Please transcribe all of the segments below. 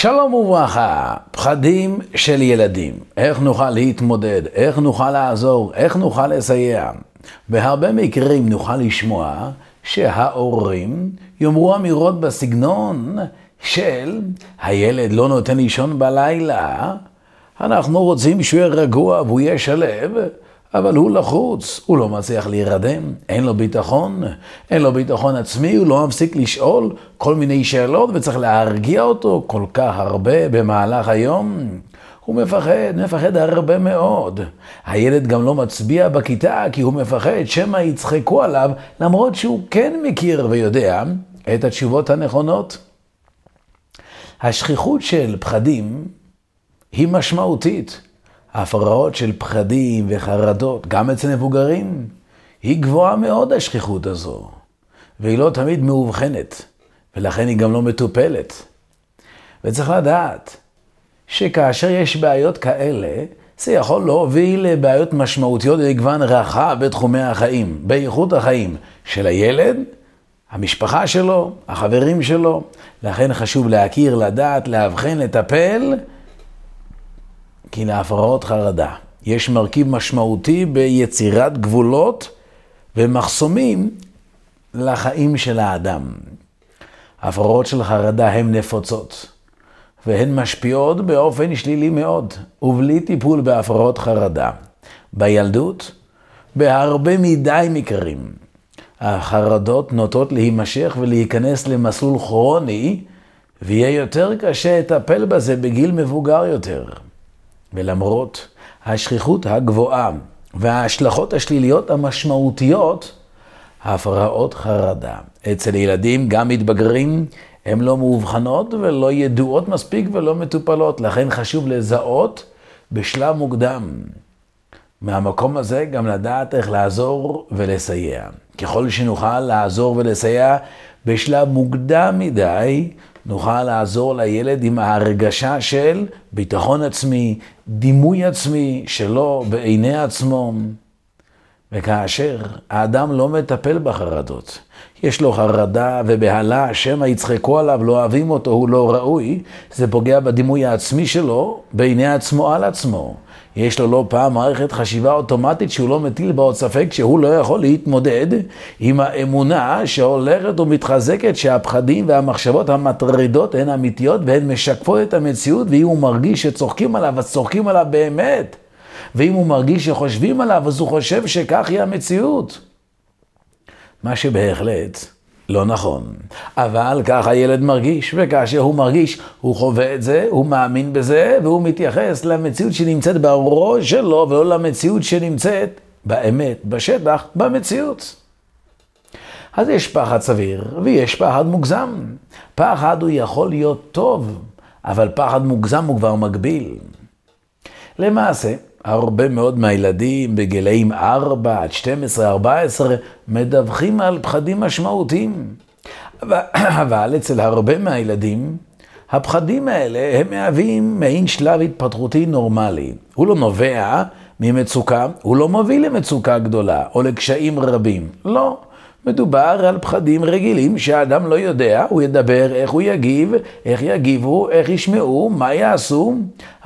שלום וברכה, פחדים של ילדים, איך נוכל להתמודד, איך נוכל לעזור, איך נוכל לסייע. בהרבה מקרים נוכל לשמוע שההורים יאמרו אמירות בסגנון של הילד לא נותן לישון בלילה, אנחנו רוצים שהוא יהיה רגוע והוא יהיה שלב, אבל הוא לחוץ, הוא לא מצליח להירדם, אין לו ביטחון, אין לו ביטחון עצמי, הוא לא מפסיק לשאול כל מיני שאלות וצריך להרגיע אותו כל כך הרבה במהלך היום. הוא מפחד, מפחד הרבה מאוד. הילד גם לא מצביע בכיתה כי הוא מפחד שמא יצחקו עליו, למרות שהוא כן מכיר ויודע את התשובות הנכונות. השכיחות של פחדים היא משמעותית. ההפרעות של פחדים וחרדות, גם אצל מבוגרים, היא גבוהה מאוד השכיחות הזו, והיא לא תמיד מאובחנת, ולכן היא גם לא מטופלת. וצריך לדעת שכאשר יש בעיות כאלה, זה יכול להוביל לבעיות משמעותיות במגוון רחב בתחומי החיים, באיכות החיים של הילד, המשפחה שלו, החברים שלו. לכן חשוב להכיר, לדעת, לאבחן, לטפל. כי להפרעות חרדה יש מרכיב משמעותי ביצירת גבולות ומחסומים לחיים של האדם. הפרעות של חרדה הן נפוצות, והן משפיעות באופן שלילי מאוד, ובלי טיפול בהפרעות חרדה. בילדות, בהרבה מדי מקרים, החרדות נוטות להימשך ולהיכנס למסלול כרוני, ויהיה יותר קשה לטפל בזה בגיל מבוגר יותר. ולמרות השכיחות הגבוהה וההשלכות השליליות המשמעותיות, הפרעות חרדה אצל ילדים, גם מתבגרים, הן לא מאובחנות ולא ידועות מספיק ולא מטופלות. לכן חשוב לזהות בשלב מוקדם. מהמקום הזה גם לדעת איך לעזור ולסייע. ככל שנוכל לעזור ולסייע בשלב מוקדם מדי, נוכל לעזור לילד עם ההרגשה של ביטחון עצמי, דימוי עצמי שלו בעיני עצמו. וכאשר האדם לא מטפל בחרדות, יש לו חרדה ובהלה, שמא יצחקו עליו, לא אוהבים אותו, הוא לא ראוי, זה פוגע בדימוי העצמי שלו, בעיני עצמו על עצמו. יש לו לא פעם מערכת חשיבה אוטומטית שהוא לא מטיל בה עוד ספק שהוא לא יכול להתמודד עם האמונה שהולכת ומתחזקת שהפחדים והמחשבות המטרידות הן אמיתיות והן משקפות את המציאות ואם הוא מרגיש שצוחקים עליו אז צוחקים עליו באמת ואם הוא מרגיש שחושבים עליו אז הוא חושב שכך היא המציאות. מה שבהחלט לא נכון. אבל ככה ילד מרגיש, וכאשר הוא מרגיש, הוא חווה את זה, הוא מאמין בזה, והוא מתייחס למציאות שנמצאת בראש שלו, ולא למציאות שנמצאת באמת, בשטח, במציאות. אז יש פחד סביר, ויש פחד מוגזם. פחד הוא יכול להיות טוב, אבל פחד מוגזם הוא כבר מגביל. למעשה, הרבה מאוד מהילדים בגילאים 4 עד 12-14 מדווחים על פחדים משמעותיים. אבל אצל הרבה מהילדים, הפחדים האלה הם מהווים מעין שלב התפתחותי נורמלי. הוא לא נובע ממצוקה, הוא לא מוביל למצוקה גדולה או לקשיים רבים. לא. מדובר על פחדים רגילים שהאדם לא יודע, הוא ידבר, איך הוא יגיב, איך יגיבו, איך ישמעו, מה יעשו,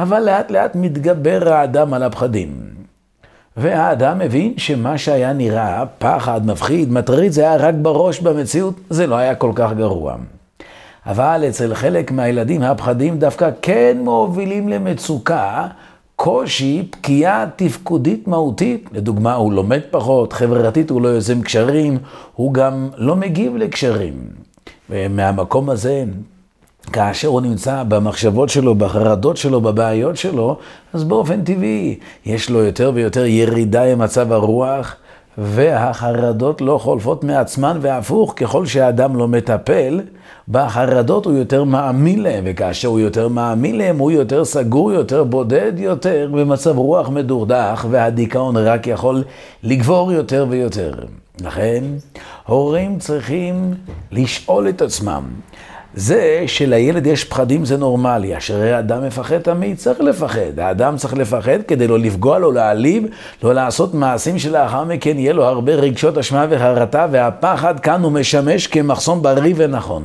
אבל לאט לאט מתגבר האדם על הפחדים. והאדם מבין שמה שהיה נראה פחד, מפחיד, מטריד, זה היה רק בראש במציאות, זה לא היה כל כך גרוע. אבל אצל חלק מהילדים הפחדים דווקא כן מובילים למצוקה קושי, פגיעה תפקודית מהותית. לדוגמה, הוא לומד פחות, חברתית הוא לא יוזם קשרים, הוא גם לא מגיב לקשרים. ומהמקום הזה, כאשר הוא נמצא במחשבות שלו, בחרדות שלו, בבעיות שלו, אז באופן טבעי יש לו יותר ויותר ירידה עם הרוח, והחרדות לא חולפות מעצמן, והפוך, ככל שהאדם לא מטפל, בחרדות הוא יותר מאמין להם, וכאשר הוא יותר מאמין להם, הוא יותר סגור יותר, בודד יותר, במצב רוח מדורדך, והדיכאון רק יכול לגבור יותר ויותר. לכן, הורים צריכים לשאול את עצמם, זה שלילד יש פחדים זה נורמלי, אשר האדם מפחד תמיד צריך לפחד. האדם צריך לפחד כדי לא לפגוע, לא להעליב, לא לעשות מעשים שלאחר מכן יהיה לו הרבה רגשות אשמה וחרטה, והפחד כאן הוא משמש כמחסום בריא ונכון.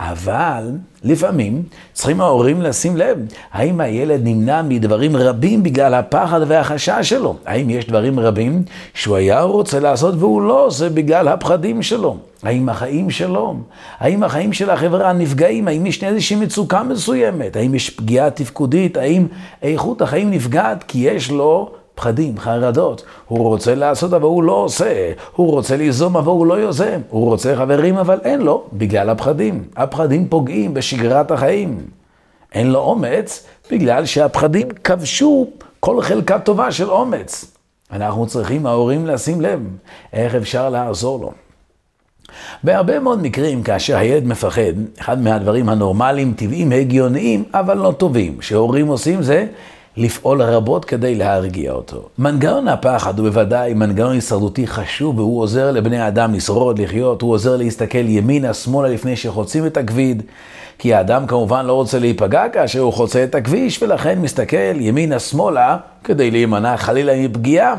אבל לפעמים צריכים ההורים לשים לב, האם הילד נמנע מדברים רבים בגלל הפחד והחשש שלו? האם יש דברים רבים שהוא היה רוצה לעשות והוא לא עושה בגלל הפחדים שלו? האם החיים שלו, האם החיים של החברה נפגעים, האם יש איזושהי מצוקה מסוימת, האם יש פגיעה תפקודית, האם איכות החיים נפגעת? כי יש לו פחדים, חרדות. הוא רוצה לעשות אבל הוא לא עושה. הוא רוצה ליזום אבל הוא לא יוזם. הוא רוצה חברים אבל אין לו, בגלל הפחדים. הפחדים פוגעים בשגרת החיים. אין לו אומץ בגלל שהפחדים כבשו כל חלקה טובה של אומץ. אנחנו צריכים, ההורים, לשים לב איך אפשר לעזור לו. בהרבה מאוד מקרים, כאשר הילד מפחד, אחד מהדברים הנורמליים, טבעיים, הגיוניים, אבל לא טובים, שהורים עושים זה לפעול רבות כדי להרגיע אותו. מנגנון הפחד הוא בוודאי מנגנון הישרדותי חשוב, והוא עוזר לבני האדם לשרוד, לחיות, הוא עוזר להסתכל ימינה, שמאלה לפני שחוצים את הכביד, כי האדם כמובן לא רוצה להיפגע כאשר הוא חוצה את הכביש, ולכן מסתכל ימינה, שמאלה, כדי להימנע חלילה מפגיעה.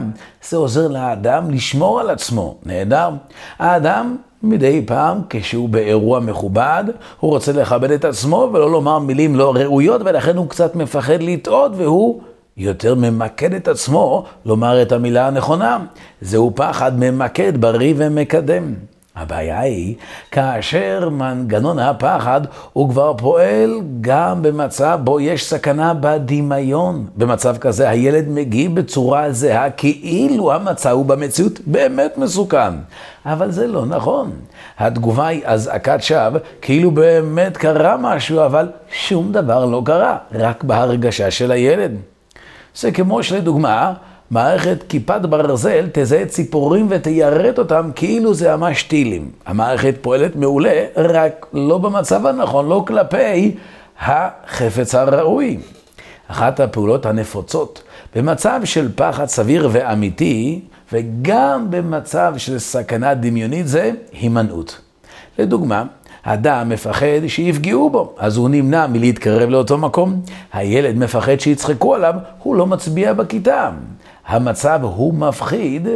זה עוזר לאדם לשמור על עצמו. נהדר. האדם מדי פעם, כשהוא באירוע מכובד, הוא רוצה לכבד את עצמו ולא לומר מילים לא ראויות, ולכן הוא קצת מפחד לטעות, והוא יותר ממקד את עצמו לומר את המילה הנכונה. זהו פחד ממקד, בריא ומקדם. הבעיה היא כאשר מנגנון הפחד הוא כבר פועל גם במצב בו יש סכנה בדמיון. במצב כזה הילד מגיב בצורה זהה כאילו המצב הוא במציאות באמת מסוכן. אבל זה לא נכון. התגובה היא אזעקת שווא, כאילו באמת קרה משהו, אבל שום דבר לא קרה, רק בהרגשה של הילד. זה כמו שלדוגמה, מערכת כיפת ברזל תזהה ציפורים ותיירט אותם כאילו זה ממש טילים. המערכת פועלת מעולה, רק לא במצב הנכון, לא כלפי החפץ הראוי. אחת הפעולות הנפוצות במצב של פחד סביר ואמיתי, וגם במצב של סכנה דמיונית זה הימנעות. לדוגמה, אדם מפחד שיפגעו בו, אז הוא נמנע מלהתקרב לאותו מקום. הילד מפחד שיצחקו עליו, הוא לא מצביע בכיתה. המצב הוא מפחיד,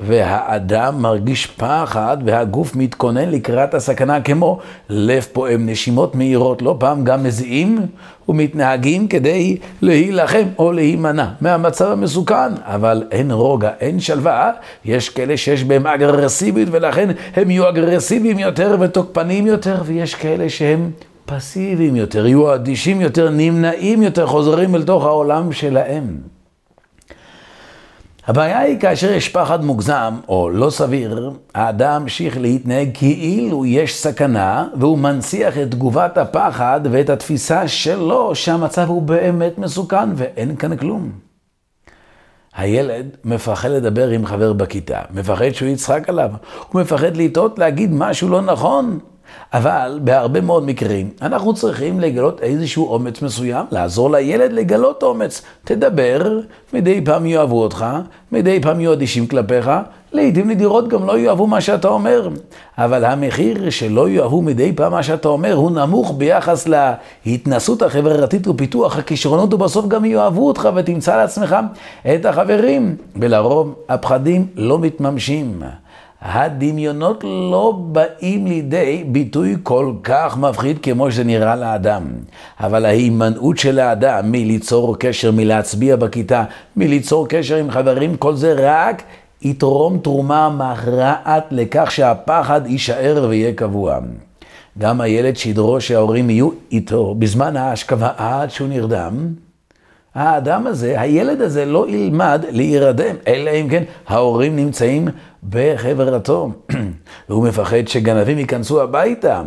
והאדם מרגיש פחד, והגוף מתכונן לקראת הסכנה כמו לב פועם, נשימות מהירות, לא פעם גם מזיעים ומתנהגים כדי להילחם או להימנע מהמצב המסוכן. אבל אין רוגע, אין שלווה, יש כאלה שיש בהם אגרסיביות ולכן הם יהיו אגרסיביים יותר ותוקפניים יותר, ויש כאלה שהם פסיביים יותר, יהיו אדישים יותר, נמנעים יותר, חוזרים אל תוך העולם שלהם. הבעיה היא כאשר יש פחד מוגזם או לא סביר, האדם המשיך להתנהג כאילו יש סכנה, והוא מנציח את תגובת הפחד ואת התפיסה שלו שהמצב הוא באמת מסוכן ואין כאן כלום. הילד מפחד לדבר עם חבר בכיתה, מפחד שהוא יצחק עליו, הוא מפחד לטעות להגיד משהו לא נכון, אבל בהרבה מאוד מקרים אנחנו צריכים לגלות איזשהו אומץ מסוים, לעזור לילד לגלות אומץ. תדבר, מדי פעם יאהבו אותך, מדי פעם יהיו אדישים כלפיך, לעיתים נדירות גם לא יאהבו מה שאתה אומר. אבל המחיר שלא יאהבו מדי פעם מה שאתה אומר הוא נמוך ביחס להתנסות החברתית ופיתוח הכישרונות, ובסוף גם יאהבו אותך ותמצא לעצמך את החברים. ולרוב הפחדים לא מתממשים. הדמיונות לא באים לידי ביטוי כל כך מפחיד כמו שזה נראה לאדם. אבל ההימנעות של האדם מליצור קשר, מלהצביע בכיתה, מליצור קשר עם חברים, כל זה רק יתרום תרומה מכרעת לכך שהפחד יישאר ויהיה קבוע. גם הילד שידרוש שההורים יהיו איתו בזמן ההשכבה עד שהוא נרדם, האדם הזה, הילד הזה לא ילמד להירדם, אלא אם כן ההורים נמצאים בחברתו, והוא מפחד שגנבים ייכנסו הביתה.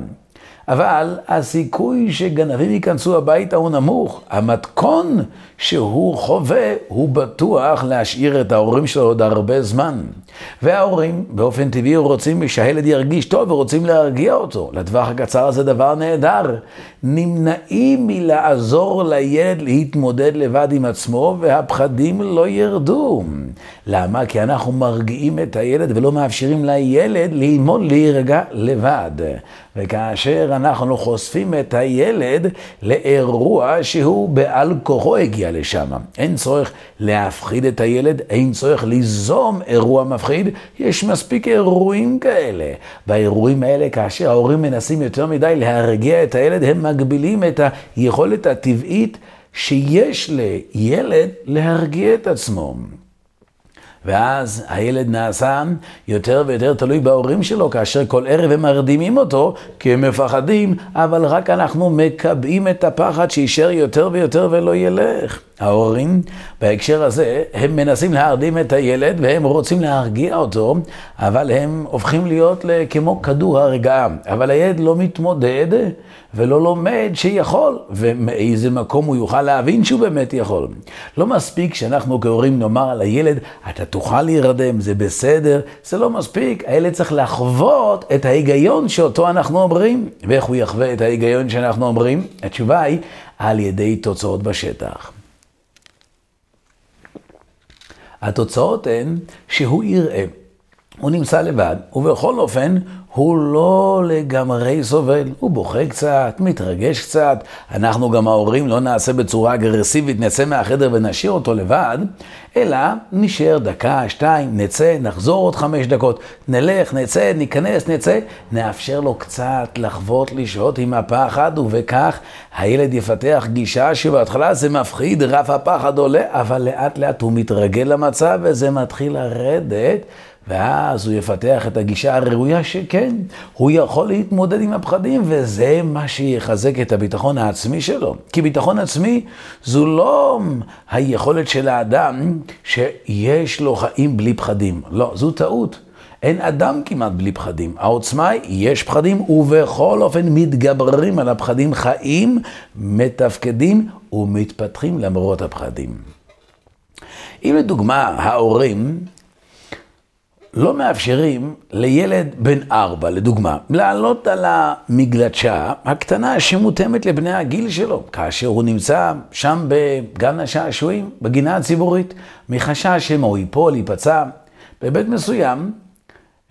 אבל הסיכוי שגנבים ייכנסו הביתה הוא נמוך. המתכון שהוא חווה, הוא בטוח להשאיר את ההורים שלו עוד הרבה זמן. וההורים, באופן טבעי, רוצים שהילד ירגיש טוב ורוצים להרגיע אותו. לטווח הקצר זה דבר נהדר. נמנעים מלעזור לילד להתמודד לבד עם עצמו, והפחדים לא ירדו. למה? כי אנחנו מרגיעים את הילד ולא מאפשרים לילד ללמוד להירגע לבד. וכאשר אנחנו חושפים את הילד לאירוע שהוא בעל כוחו הגיע לשם. אין צורך להפחיד את הילד, אין צורך ליזום אירוע מפחיד, יש מספיק אירועים כאלה. באירועים האלה, כאשר ההורים מנסים יותר מדי להרגיע את הילד, הם מגבילים את היכולת הטבעית שיש לילד להרגיע את עצמו. ואז הילד נעשה יותר ויותר תלוי בהורים שלו, כאשר כל ערב הם מרדימים אותו, כי הם מפחדים, אבל רק אנחנו מקבעים את הפחד שישאר יותר ויותר ולא ילך. ההורים, בהקשר הזה, הם מנסים להרדים את הילד והם רוצים להרגיע אותו, אבל הם הופכים להיות כמו כדור הרגעה. אבל הילד לא מתמודד ולא לומד שיכול, ומאיזה מקום הוא יוכל להבין שהוא באמת יכול. לא מספיק שאנחנו כהורים נאמר על הילד, אתה תוכל להירדם, זה בסדר, זה לא מספיק. הילד צריך לחוות את ההיגיון שאותו אנחנו אומרים. ואיך הוא יחווה את ההיגיון שאנחנו אומרים? התשובה היא, על ידי תוצאות בשטח. התוצאות הן שהוא יראה. הוא נמצא לבד, ובכל אופן הוא לא לגמרי סובל. הוא בוכה קצת, מתרגש קצת. אנחנו גם ההורים לא נעשה בצורה אגרסיבית, נצא מהחדר ונשאיר אותו לבד, אלא נשאר דקה, שתיים, נצא, נחזור עוד חמש דקות, נלך, נצא, ניכנס, נצא, נאפשר לו קצת לחוות, לשהות עם הפחד, ובכך הילד יפתח גישה שבהתחלה זה מפחיד, רף הפחד עולה, אבל לאט לאט הוא מתרגל למצב וזה מתחיל לרדת. ואז הוא יפתח את הגישה הראויה שכן, הוא יכול להתמודד עם הפחדים, וזה מה שיחזק את הביטחון העצמי שלו. כי ביטחון עצמי זו לא היכולת של האדם שיש לו חיים בלי פחדים. לא, זו טעות. אין אדם כמעט בלי פחדים. העוצמה היא, יש פחדים, ובכל אופן מתגברים על הפחדים, חיים, מתפקדים ומתפתחים למרות הפחדים. אם לדוגמה ההורים לא מאפשרים לילד בן ארבע, לדוגמה, לעלות על המגלשה הקטנה שמותאמת לבני הגיל שלו, כאשר הוא נמצא שם בגן השעשועים, בגינה הציבורית, מחשש שמא הוא ייפול, ייפצע. בבית מסוים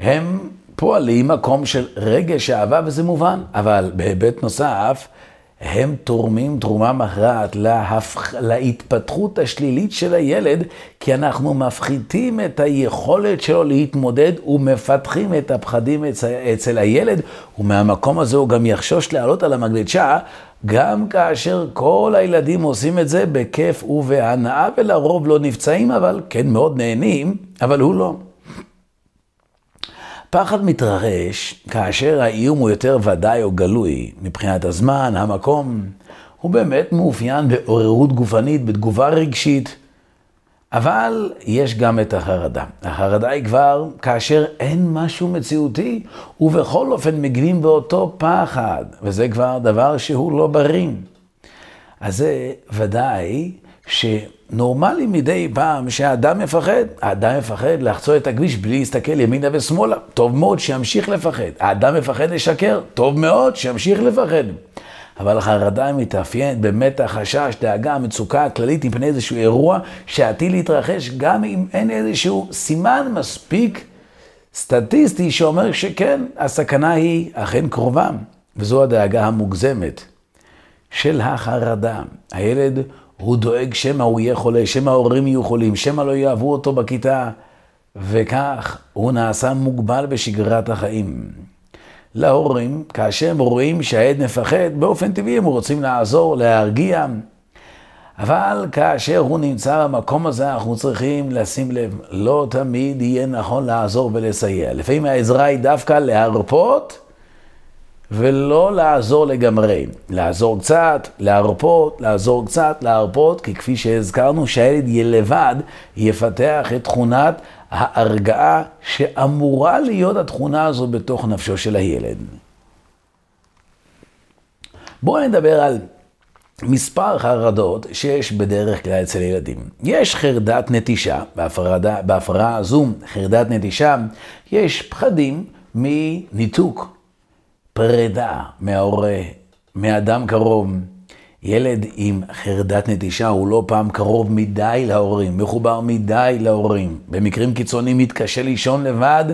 הם פועלים מקום של רגש אהבה וזה מובן, אבל בהיבט נוסף, הם תורמים תרומה מכרעת להפח... להתפתחות השלילית של הילד, כי אנחנו מפחיתים את היכולת שלו להתמודד ומפתחים את הפחדים אצל, אצל הילד, ומהמקום הזה הוא גם יחשוש לעלות על המגלשה, גם כאשר כל הילדים עושים את זה בכיף ובהנאה, ולרוב לא נפצעים, אבל כן מאוד נהנים, אבל הוא לא. פחד מתרחש כאשר האיום הוא יותר ודאי או גלוי, מבחינת הזמן, המקום. הוא באמת מאופיין בעוררות גופנית, בתגובה רגשית, אבל יש גם את החרדה. החרדה היא כבר כאשר אין משהו מציאותי, ובכל אופן מגיבים באותו פחד, וזה כבר דבר שהוא לא בריא. אז זה ודאי ש... נורמלי מדי פעם שהאדם מפחד. האדם מפחד לחצות את הכביש בלי להסתכל ימינה ושמאלה. טוב מאוד שימשיך לפחד. האדם מפחד לשקר. טוב מאוד שימשיך לפחד. אבל החרדה מתאפיינת במתח, חשש, דאגה, מצוקה הכללית מפני איזשהו אירוע שעתיד להתרחש, גם אם אין איזשהו סימן מספיק סטטיסטי שאומר שכן, הסכנה היא אכן קרובה. וזו הדאגה המוגזמת של החרדה. הילד הוא דואג שמא הוא יהיה חולה, שמא ההורים יהיו חולים, שמא לא יאהבו אותו בכיתה, וכך הוא נעשה מוגבל בשגרת החיים. להורים, כאשר הם רואים שהעד מפחד, באופן טבעי הם רוצים לעזור, להרגיע. אבל כאשר הוא נמצא במקום הזה, אנחנו צריכים לשים לב, לא תמיד יהיה נכון לעזור ולסייע. לפעמים העזרה היא דווקא להרפות ולא לעזור לגמרי. לעזור קצת, להרפות, לעזור קצת, להרפות, כי כפי שהזכרנו, שהילד יהיה לבד, יפתח את תכונת ההרגעה שאמורה להיות התכונה הזו בתוך נפשו של הילד. בואו נדבר על מספר חרדות שיש בדרך כלל אצל ילדים. יש חרדת נטישה, בהפרדה, בהפרעה הזו, חרדת נטישה, יש פחדים מניתוק. פרידה מההורה, מאדם קרוב. ילד עם חרדת נטישה הוא לא פעם קרוב מדי להורים, מחובר מדי להורים. במקרים קיצוניים מתקשה לישון לבד,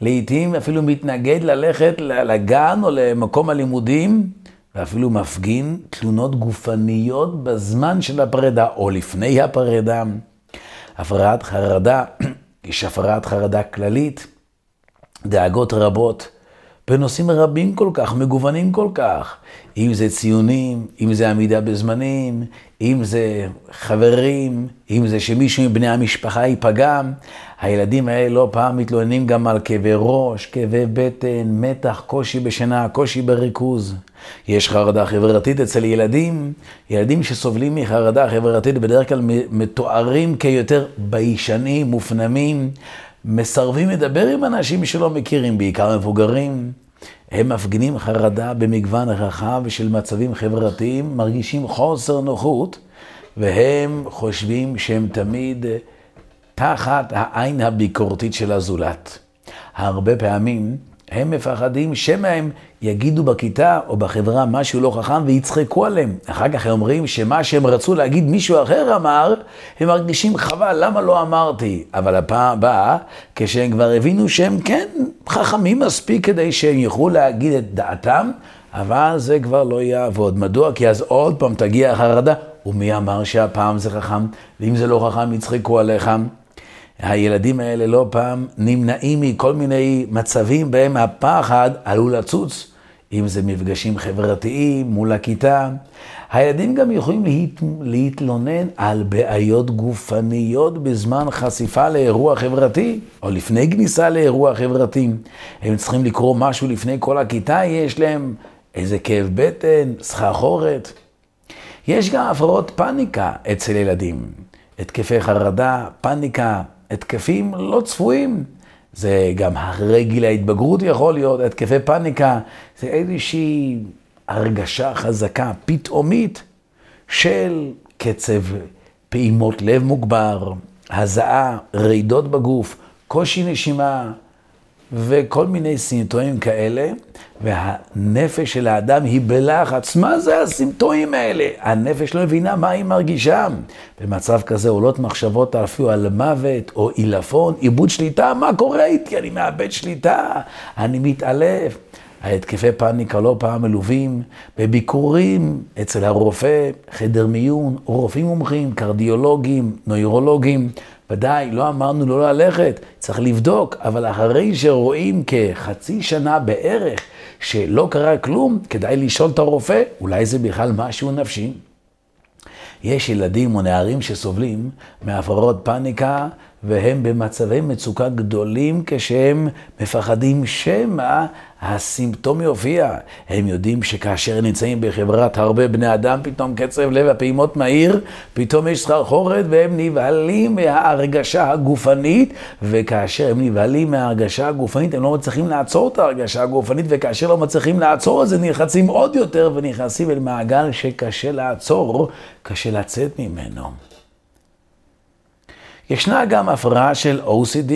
לעתים אפילו מתנגד ללכת לגן או למקום הלימודים, ואפילו מפגין תלונות גופניות בזמן של הפרידה או לפני הפרידה. הפרעת חרדה, יש הפרעת חרדה כללית, דאגות רבות. בנושאים רבים כל כך, מגוונים כל כך. אם זה ציונים, אם זה עמידה בזמנים, אם זה חברים, אם זה שמישהו מבני המשפחה ייפגע. הילדים האלה לא פעם מתלוננים גם על כאבי ראש, כאבי בטן, מתח, קושי בשינה, קושי בריכוז. יש חרדה חברתית אצל ילדים. ילדים שסובלים מחרדה חברתית בדרך כלל מתוארים כיותר ביישנים, מופנמים. מסרבים לדבר עם אנשים שלא מכירים, בעיקר מבוגרים. הם מפגינים חרדה במגוון רחב של מצבים חברתיים, מרגישים חוסר נוחות, והם חושבים שהם תמיד תחת העין הביקורתית של הזולת. הרבה פעמים הם מפחדים שמא הם יגידו בכיתה או בחברה משהו לא חכם ויצחקו עליהם. אחר כך הם אומרים שמה שהם רצו להגיד מישהו אחר אמר, הם מרגישים חבל, למה לא אמרתי? אבל הפעם הבאה, כשהם כבר הבינו שהם כן חכמים מספיק כדי שהם יוכלו להגיד את דעתם, אבל זה כבר לא יעבוד. מדוע? כי אז עוד פעם תגיע החרדה, ומי אמר שהפעם זה חכם? ואם זה לא חכם, יצחקו עליך. הילדים האלה לא פעם נמנעים מכל מיני מצבים בהם הפחד עלול לצוץ, אם זה מפגשים חברתיים מול הכיתה. הילדים גם יכולים להת... להתלונן על בעיות גופניות בזמן חשיפה לאירוע חברתי, או לפני כניסה לאירוע חברתי. הם צריכים לקרוא משהו לפני כל הכיתה, יש להם איזה כאב בטן, סחרחורת. יש גם הפרעות פאניקה אצל ילדים. התקפי חרדה, פאניקה, התקפים לא צפויים. זה גם אחרי גיל ההתבגרות יכול להיות, התקפי פאניקה, זה איזושהי הרגשה חזקה, פתאומית, של קצב פעימות לב מוגבר, הזעה, רעידות בגוף, קושי נשימה, וכל מיני סימפטומים כאלה, והנפש של האדם היא בלחץ. מה זה הסימפטומים האלה? הנפש לא מבינה מה היא מרגישה. במצב כזה עולות מחשבות אפילו על מוות או עילפון, איבוד שליטה, מה קורה איתי? אני מאבד שליטה, אני מתעלף. ההתקפי פאניקה לא פעם מלווים בביקורים אצל הרופא, חדר מיון, רופאים מומחים, קרדיולוגים, נוירולוגים. ודאי, לא אמרנו לא ללכת, צריך לבדוק, אבל אחרי שרואים כחצי שנה בערך שלא קרה כלום, כדאי לשאול את הרופא, אולי זה בכלל משהו נפשי. יש ילדים או נערים שסובלים מהפרעות פאניקה והם במצבי מצוקה גדולים כשהם מפחדים שמא הסימפטום יופיע. הם יודעים שכאשר הם נמצאים בחברת הרבה בני אדם, פתאום קצב לב הפעימות מהיר, פתאום יש סחרחורת והם נבהלים מההרגשה הגופנית, וכאשר הם נבהלים מההרגשה הגופנית, הם לא מצליחים לעצור את ההרגשה הגופנית, וכאשר לא מצליחים לעצור את זה, נלחצים עוד יותר ונכנסים אל מעגל שקשה לעצור, קשה לצאת ממנו. ישנה גם הפרעה של OCD,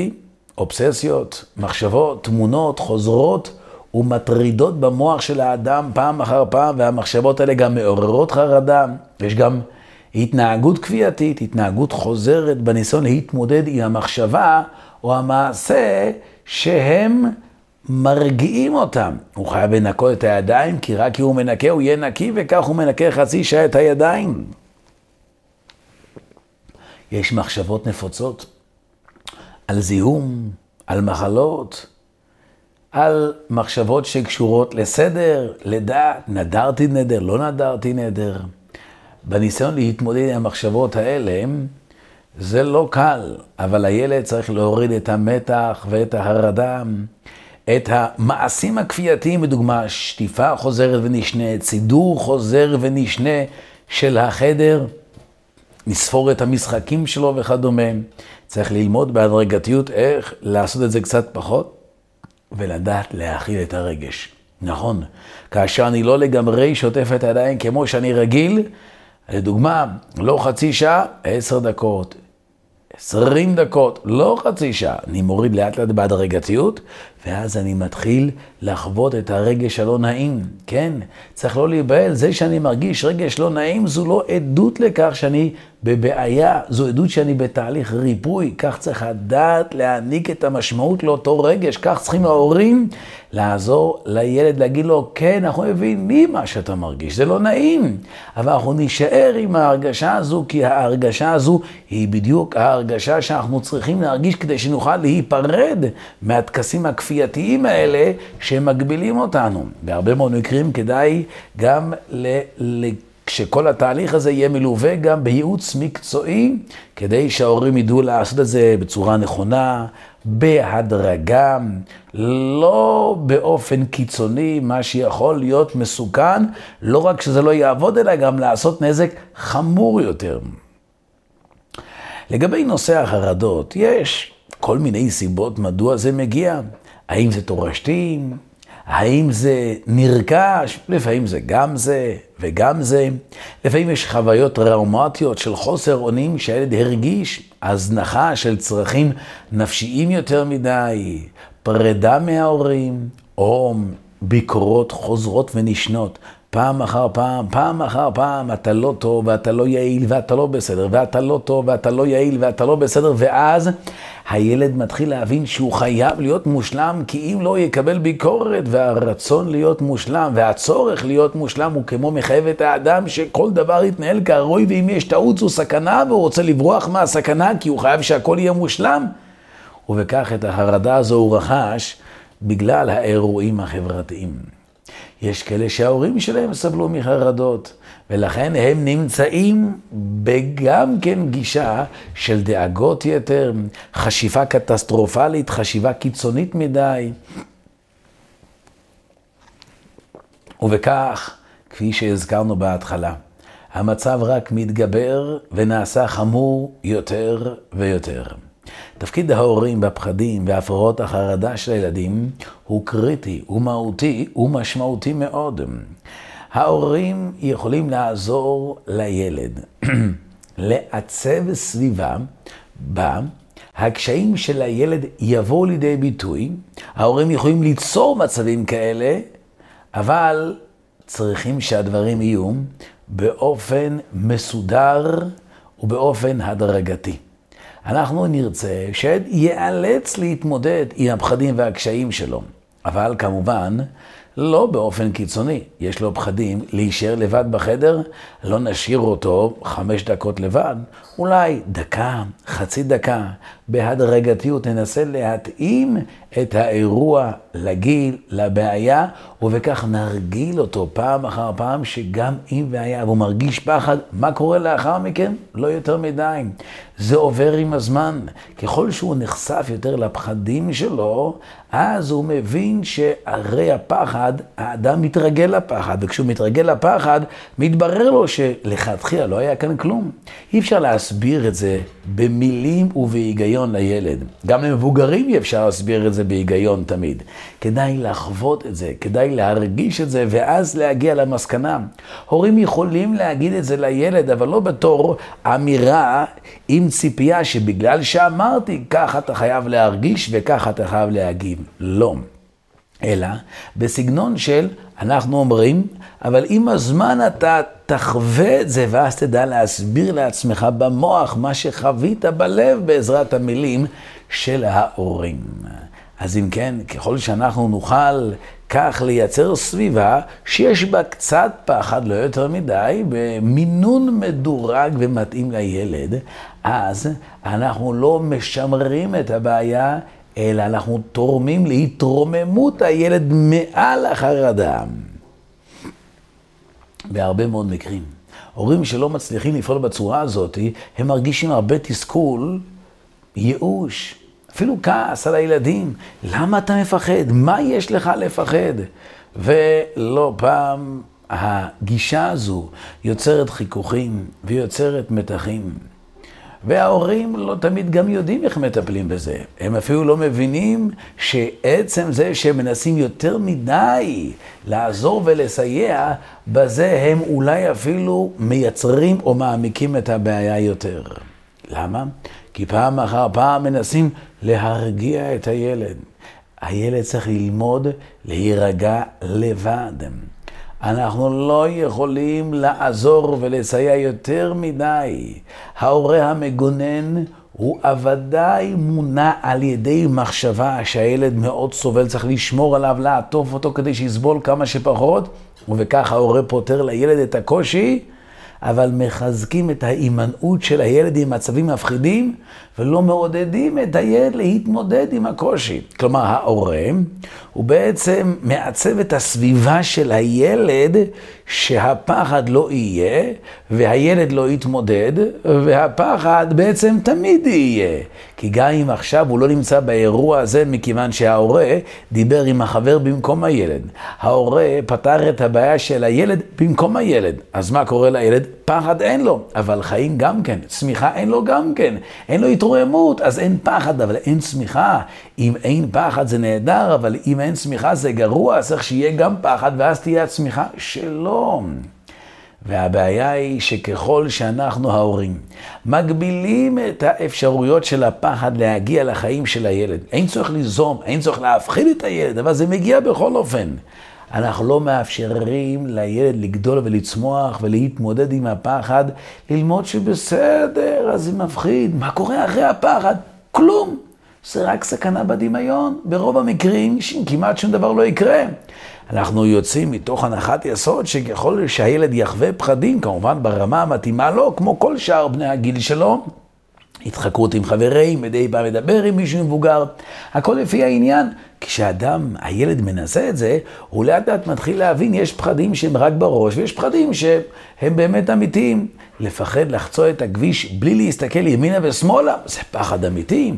אובססיות, מחשבות, תמונות חוזרות ומטרידות במוח של האדם פעם אחר פעם, והמחשבות האלה גם מעוררות חרדה. יש גם התנהגות כפייתית, התנהגות חוזרת בניסיון להתמודד עם המחשבה או המעשה שהם מרגיעים אותם. הוא חייב לנקות את הידיים, כי רק כי הוא מנקה הוא יהיה נקי, וכך הוא מנקה חצי שעה את הידיים. יש מחשבות נפוצות על זיהום, על מחלות, על מחשבות שקשורות לסדר, לדת, נדרתי נדר, לא נדרתי נדר. בניסיון להתמודד עם המחשבות האלה, זה לא קל, אבל הילד צריך להוריד את המתח ואת החרדה, את המעשים הכפייתיים, לדוגמה, שטיפה חוזרת ונשנה, סידור חוזר ונשנה של החדר. לספור את המשחקים שלו וכדומה. צריך ללמוד בהדרגתיות איך לעשות את זה קצת פחות, ולדעת להכיל את הרגש. נכון, כאשר אני לא לגמרי שוטף את הידיים כמו שאני רגיל, לדוגמה, לא חצי שעה, עשר דקות. 20 דקות, לא חצי שעה, אני מוריד לאט לאט בהדרגתיות, ואז אני מתחיל לחוות את הרגש הלא נעים. כן, צריך לא להיבהל, זה שאני מרגיש רגש לא נעים זו לא עדות לכך שאני בבעיה, זו עדות שאני בתהליך ריפוי. כך צריך לדעת להעניק את המשמעות לאותו רגש, כך צריכים ההורים לעזור לילד, להגיד לו, כן, אנחנו מבינים מה שאתה מרגיש, זה לא נעים, אבל אנחנו נישאר עם ההרגשה הזו, כי ההרגשה הזו היא בדיוק ההרגשה שאנחנו צריכים להרגיש כדי שנוכל להיפרד מהטקסים הכפייתיים האלה שמגבילים אותנו. בהרבה מאוד מקרים כדאי גם ל... ל כשכל התהליך הזה יהיה מלווה גם בייעוץ מקצועי, כדי שההורים ידעו לעשות את זה בצורה נכונה, בהדרגה, לא באופן קיצוני, מה שיכול להיות מסוכן, לא רק שזה לא יעבוד, אלא גם לעשות נזק חמור יותר. לגבי נושא החרדות, יש כל מיני סיבות מדוע זה מגיע. האם זה תורשתי? האם זה נרכש? לפעמים זה גם זה וגם זה. לפעמים יש חוויות טראומטיות של חוסר אונים שהילד הרגיש, הזנחה של צרכים נפשיים יותר מדי, פרידה מההורים, או ביקורות חוזרות ונשנות. פעם אחר פעם, פעם אחר פעם, אתה לא טוב ואתה לא יעיל ואתה לא בסדר, ואתה לא טוב ואתה לא יעיל ואתה לא בסדר, ואז הילד מתחיל להבין שהוא חייב להיות מושלם, כי אם לא יקבל ביקורת, והרצון להיות מושלם והצורך להיות מושלם הוא כמו מחייב את האדם שכל דבר יתנהל כראוי, ואם יש טעות זו סכנה והוא רוצה לברוח מהסכנה כי הוא חייב שהכל יהיה מושלם. ובכך את החרדה הזו הוא רכש בגלל האירועים החברתיים. יש כאלה שההורים שלהם סבלו מחרדות, ולכן הם נמצאים בגם כן גישה של דאגות יתר, חשיבה קטסטרופלית, חשיבה קיצונית מדי. ובכך, כפי שהזכרנו בהתחלה, המצב רק מתגבר ונעשה חמור יותר ויותר. תפקיד ההורים בפחדים והפרעות החרדה של הילדים הוא קריטי, הוא מהותי, הוא משמעותי מאוד. ההורים יכולים לעזור לילד לעצב סביבה בה הקשיים של הילד יבואו לידי ביטוי. ההורים יכולים ליצור מצבים כאלה, אבל צריכים שהדברים יהיו באופן מסודר ובאופן הדרגתי. אנחנו נרצה שייאלץ להתמודד עם הפחדים והקשיים שלו. אבל כמובן, לא באופן קיצוני. יש לו פחדים להישאר לבד בחדר, לא נשאיר אותו חמש דקות לבד, אולי דקה, חצי דקה, בהדרגתיות ננסה להתאים את האירוע לגיל, לבעיה, ובכך נרגיל אותו פעם אחר פעם, שגם אם והיה והוא מרגיש פחד, מה קורה לאחר מכן? לא יותר מדי. זה עובר עם הזמן. ככל שהוא נחשף יותר לפחדים שלו, אז הוא מבין שהרי הפחד, האדם מתרגל לפחד, וכשהוא מתרגל לפחד, מתברר לו שלכתחילה לא היה כאן כלום. אי אפשר להסביר את זה במילים ובהיגיון לילד. גם למבוגרים אי אפשר להסביר את זה בהיגיון תמיד. כדאי לחוות את זה, כדאי להרגיש את זה, ואז להגיע למסקנה. הורים יכולים להגיד את זה לילד, אבל לא בתור אמירה עם ציפייה שבגלל שאמרתי, כך אתה חייב להרגיש וכך אתה חייב להגיב. לא. אלא בסגנון של, אנחנו אומרים, אבל עם הזמן אתה תחווה את זה, ואז תדע להסביר לעצמך במוח מה שחווית בלב בעזרת המילים של ההורים. אז אם כן, ככל שאנחנו נוכל כך לייצר סביבה שיש בה קצת פחד, לא יותר מדי, במינון מדורג ומתאים לילד, אז אנחנו לא משמרים את הבעיה, אלא אנחנו תורמים להתרוממות הילד מעל החרדה. בהרבה מאוד מקרים. הורים שלא מצליחים לפעול בצורה הזאת, הם מרגישים הרבה תסכול, ייאוש, אפילו כעס על הילדים. למה אתה מפחד? מה יש לך לפחד? ולא פעם הגישה הזו יוצרת חיכוכים ויוצרת מתחים. וההורים לא תמיד גם יודעים איך מטפלים בזה. הם אפילו לא מבינים שעצם זה שהם מנסים יותר מדי לעזור ולסייע, בזה הם אולי אפילו מייצרים או מעמיקים את הבעיה יותר. למה? כי פעם אחר פעם מנסים להרגיע את הילד. הילד צריך ללמוד להירגע לבד. אנחנו לא יכולים לעזור ולסייע יותר מדי. ההורה המגונן הוא הוודאי מונע על ידי מחשבה שהילד מאוד סובל, צריך לשמור עליו, לעטוף אותו כדי שיסבול כמה שפחות, ובכך ההורה פותר לילד את הקושי, אבל מחזקים את ההימנעות של הילד עם מצבים מפחידים, ולא מעודדים את הילד להתמודד עם הקושי. כלומר, ההורה הוא בעצם מעצב את הסביבה של הילד שהפחד לא יהיה, והילד לא יתמודד, והפחד בעצם תמיד יהיה. כי גם אם עכשיו הוא לא נמצא באירוע הזה, מכיוון שההורה דיבר עם החבר במקום הילד. ההורה פתר את הבעיה של הילד במקום הילד. אז מה קורה לילד? פחד אין לו, אבל חיים גם כן, צמיחה אין לו גם כן. אין לו התרוממות, אז אין פחד, אבל אין צמיחה. אם אין פחד זה נהדר, אבל אם אין צמיחה זה גרוע, צריך שיהיה גם פחד, ואז תהיה הצמיחה שלו. והבעיה היא שככל שאנחנו ההורים מגבילים את האפשרויות של הפחד להגיע לחיים של הילד, אין צורך ליזום, אין צורך להפחיד את הילד, אבל זה מגיע בכל אופן. אנחנו לא מאפשרים לילד לגדול ולצמוח ולהתמודד עם הפחד, ללמוד שבסדר, אז זה מפחיד. מה קורה אחרי הפחד? כלום. זה רק סכנה בדמיון. ברוב המקרים כמעט שום דבר לא יקרה. אנחנו יוצאים מתוך הנחת יסוד שככל שהילד יחווה פחדים, כמובן ברמה המתאימה לו, כמו כל שאר בני הגיל שלו, התחקרות עם חברים, מדי פעם מדבר עם מישהו מבוגר, הכל לפי העניין. כשאדם, הילד מנסה את זה, הוא לאט לאט מתחיל להבין, יש פחדים שהם רק בראש, ויש פחדים שהם באמת אמיתיים. לפחד לחצות את הכביש בלי להסתכל ימינה ושמאלה, זה פחד אמיתי.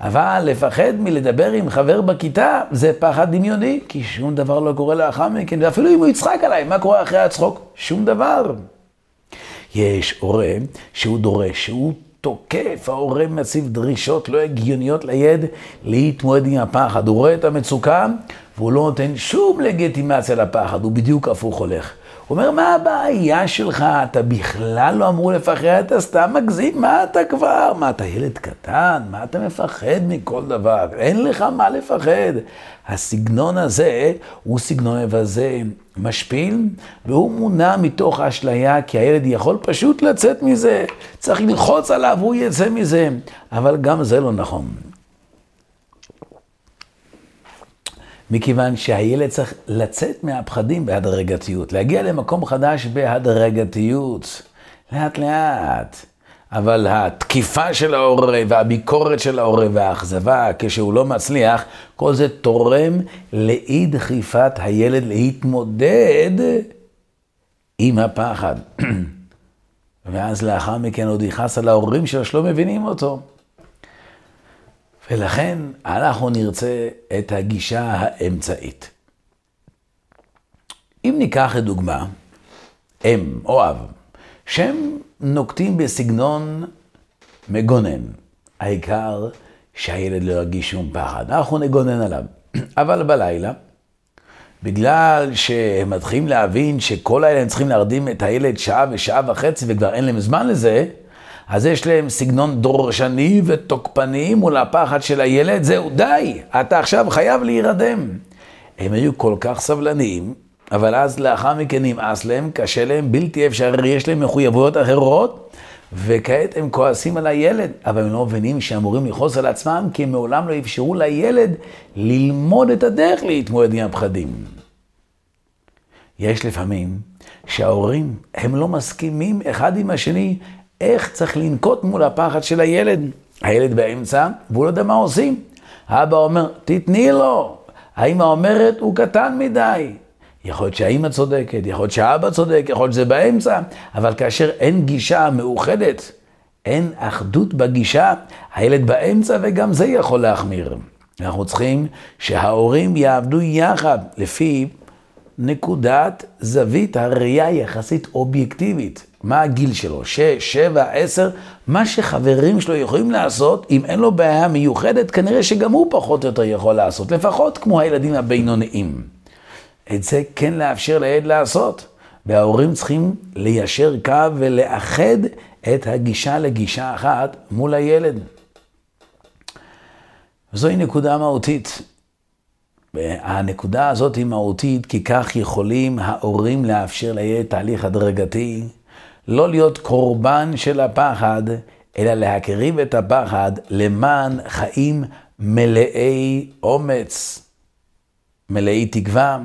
אבל לפחד מלדבר עם חבר בכיתה, זה פחד דמיוני, כי שום דבר לא קורה לאחר מכן, ואפילו אם הוא יצחק עליי, מה קורה אחרי הצחוק? שום דבר. יש הורה שהוא דורש, שהוא תוקף, ההורה מציב דרישות לא הגיוניות לילד להתמודד עם הפחד. הוא רואה את המצוקה והוא לא נותן שום לגיטימציה לפחד, הוא בדיוק הפוך הולך. אומר, מה הבעיה שלך? אתה בכלל לא אמור לפחד, אתה סתם מגזים, מה אתה כבר? מה, אתה ילד קטן? מה אתה מפחד מכל דבר? אין לך מה לפחד. הסגנון הזה הוא סגנון מבזה, משפיל, והוא מונע מתוך אשליה, כי הילד יכול פשוט לצאת מזה. צריך ללחוץ עליו, הוא יצא מזה. אבל גם זה לא נכון. מכיוון שהילד צריך לצאת מהפחדים בהדרגתיות, להגיע למקום חדש בהדרגתיות, לאט לאט. אבל התקיפה של ההורה והביקורת של ההורה והאכזבה כשהוא לא מצליח, כל זה תורם לאי דחיפת הילד להתמודד עם הפחד. ואז לאחר מכן עוד יכעס על ההורים שלו שלא מבינים אותו. ולכן אנחנו נרצה את הגישה האמצעית. אם ניקח לדוגמה אם או אב, שהם נוקטים בסגנון מגונן, העיקר שהילד לא ירגיש שום פחד, אנחנו נגונן עליו. אבל בלילה, בגלל שהם מתחילים להבין שכל הילד הם צריכים להרדים את הילד שעה ושעה וחצי וכבר אין להם זמן לזה, אז יש להם סגנון דורשני ותוקפני מול הפחד של הילד, זהו, די, אתה עכשיו חייב להירדם. הם היו כל כך סבלניים, אבל אז לאחר מכן נמאס להם, קשה להם, בלתי אפשרי, יש להם מחויבויות אחרות, וכעת הם כועסים על הילד, אבל הם לא מבינים שאמורים לכעוס על עצמם, כי הם מעולם לא אפשרו לילד ללמוד את הדרך להתמודד עם הפחדים. יש לפעמים שההורים, הם לא מסכימים אחד עם השני איך צריך לנקוט מול הפחד של הילד. הילד באמצע, והוא לא יודע מה עושים. האבא אומר, תתני לו. האמא אומרת, הוא קטן מדי. יכול להיות שהאמא צודקת, יכול להיות שהאבא צודק, יכול להיות שזה באמצע, אבל כאשר אין גישה מאוחדת, אין אחדות בגישה, הילד באמצע וגם זה יכול להחמיר. אנחנו צריכים שההורים יעבדו יחד לפי נקודת זווית הראייה יחסית אובייקטיבית. מה הגיל שלו, שש, שבע, עשר, מה שחברים שלו יכולים לעשות, אם אין לו בעיה מיוחדת, כנראה שגם הוא פחות או יותר יכול לעשות, לפחות כמו הילדים הבינוניים. את זה כן לאפשר לילד לעשות. וההורים צריכים ליישר קו ולאחד את הגישה לגישה אחת מול הילד. זוהי נקודה מהותית. הנקודה הזאת היא מהותית, כי כך יכולים ההורים לאפשר לילד תהליך הדרגתי, לא להיות קורבן של הפחד, אלא להקריב את הפחד למען חיים מלאי אומץ, מלאי תקווה.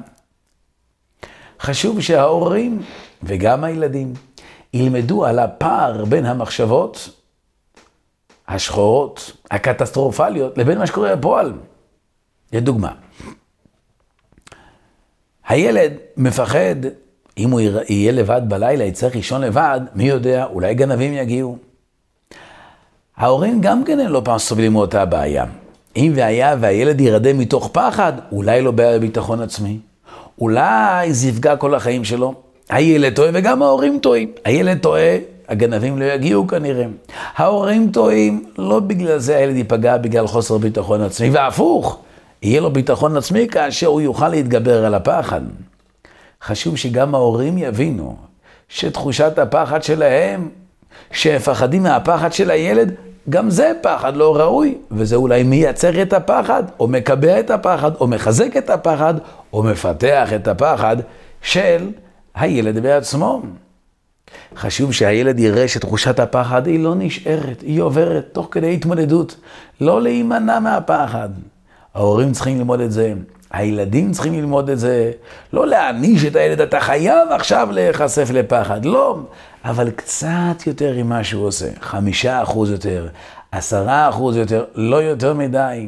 חשוב שההורים וגם הילדים ילמדו על הפער בין המחשבות השחורות, הקטסטרופליות, לבין מה שקורה בפועל. לדוגמה, הילד מפחד, אם הוא יהיה לבד בלילה, יצטרך לישון לבד, מי יודע, אולי גנבים יגיעו. ההורים גם כן לא פעם סובלים מאותה בעיה. אם והיה והילד ירדם מתוך פחד, אולי לא בעיה בביטחון עצמי. אולי זה יפגע כל החיים שלו. הילד טועה וגם ההורים טועים. הילד טועה, הגנבים לא יגיעו כנראה. ההורים טועים, לא בגלל זה הילד ייפגע בגלל חוסר ביטחון עצמי, והפוך, יהיה לו ביטחון עצמי כאשר הוא יוכל להתגבר על הפחד. חשוב שגם ההורים יבינו שתחושת הפחד שלהם, שהם מפחדים מהפחד של הילד, גם זה פחד לא ראוי, וזה אולי מייצר את הפחד, או מקבע את הפחד, או מחזק את הפחד, או מפתח את הפחד של הילד בעצמו. חשוב שהילד יראה שתחושת הפחד היא לא נשארת, היא עוברת תוך כדי התמודדות. לא להימנע מהפחד. ההורים צריכים ללמוד את זה, הילדים צריכים ללמוד את זה. לא להעניש את הילד, אתה חייב עכשיו להיחשף לפחד. לא, אבל קצת יותר ממה שהוא עושה. חמישה אחוז יותר, עשרה אחוז יותר, לא יותר מדי.